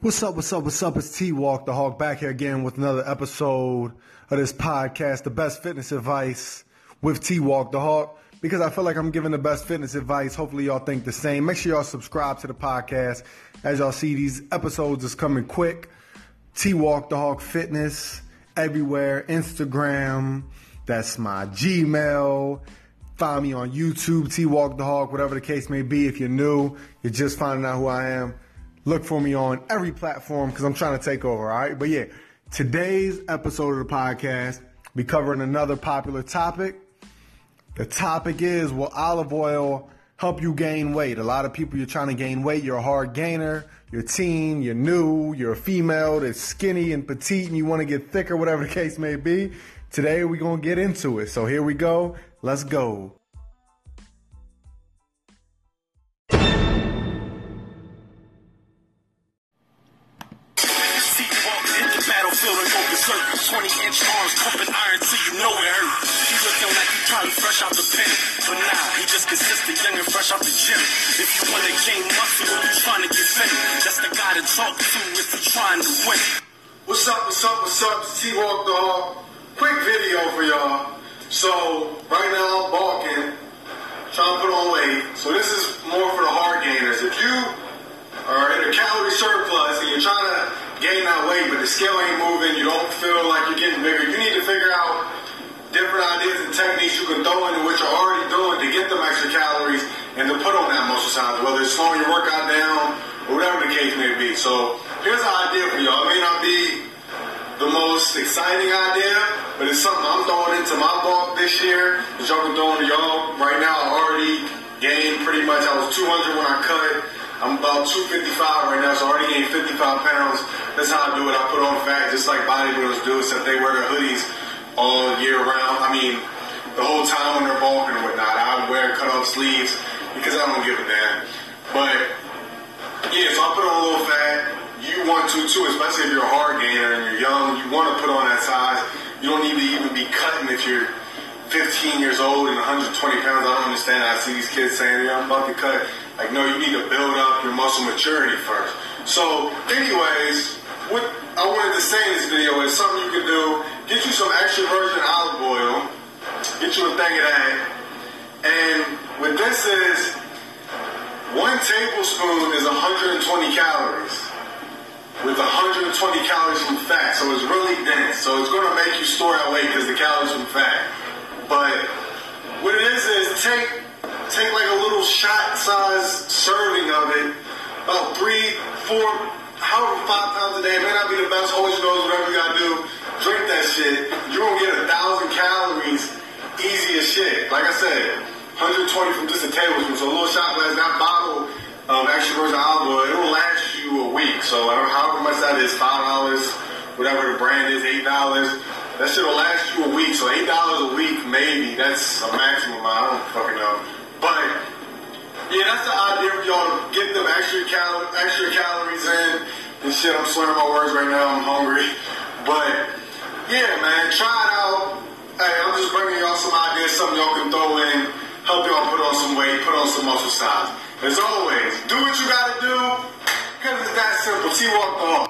What's up, what's up, what's up? It's T Walk the Hawk back here again with another episode of this podcast, The Best Fitness Advice with T Walk the Hawk. Because I feel like I'm giving the best fitness advice. Hopefully, y'all think the same. Make sure y'all subscribe to the podcast. As y'all see, these episodes is coming quick. T Walk the Hawk Fitness everywhere. Instagram, that's my Gmail. Find me on YouTube, T Walk the Hawk, whatever the case may be. If you're new, you're just finding out who I am Look for me on every platform because I'm trying to take over, all right? But yeah, today's episode of the podcast, be covering another popular topic. The topic is will olive oil help you gain weight? A lot of people, you're trying to gain weight, you're a hard gainer, you're teen, you're new, you're a female that's skinny and petite and you want to get thicker, whatever the case may be. Today we're to get into it. So here we go. Let's go. Berserk. 20 inch arms pumping iron till you know it hurt. He looking like he probably fresh out the pen. But nah, he just consistent, young and fresh out the gym. If you wanna gain muscle you trying to get fit, that's the guy to talk to if you trying to win. What's up, what's up, what's up? T Walk Dog. Quick video for y'all. So, right now I'm bulking, trying to put on weight. So, this is more for the hard gainers. If you are in a calorie surplus and you're trying to gain that weight, but the scale ain't moving, you don't feel like you're getting bigger, you need to figure out different ideas and techniques you can throw into what you're already doing to get them extra calories and to put on that muscle size, whether it's slowing your workout down or whatever the case may be. So here's an idea for y'all. It may not be the most exciting idea, but it's something I'm throwing into my bulk this year. That y'all can throw into y'all. Right now, I already gained pretty much. I was 200 when I cut. I'm about 255 right now, so I already 55 pounds. That's how I do it. I put on fat just like bodybuilders do, except they wear their hoodies all year round. I mean, the whole time when they're bulking and whatnot. I wear cut off sleeves because I don't give a damn. But yeah, so I put on a little fat. You want to too, especially if you're a hard gainer and you're young. You want to put on that size. You don't need to even be cutting if you're 15 years old and 120 pounds. I don't understand. I see these kids saying, "Yeah, I'm about to cut." Like, no, you need to build up your muscle maturity first. So, anyways, what I wanted to say in this video is something you can do. Get you some extra virgin olive oil. Get you a thing of that. And what this is, one tablespoon is 120 calories. With 120 calories from fat, so it's really dense. So it's going to make you store that weight because the calories from fat. But what it is is take take like a little shot size serving of it, about three, four, however five times a day. It may not be the best Holy Ghost, whatever you gotta do. Drink that shit. You're gonna get a thousand calories easy as shit. Like I said, 120 from just a tablespoon. So a little shot glass, that bottle of um, extra virgin olive oil, it'll last you a week. So however much that is, five dollars, whatever the brand is, eight dollars. That shit'll last you a week. So eight dollars a week, maybe. That's a maximum. I don't fucking know. But yeah, that's the idea of y'all getting them extra cal- extra calories in. And shit, I'm slurring my words right now. I'm hungry. But yeah, man, try it out. Hey, I'm just bringing y'all some ideas, something y'all can throw in, help y'all put on some weight, put on some muscle size. As always, do what you gotta do, because it's that simple. See what off.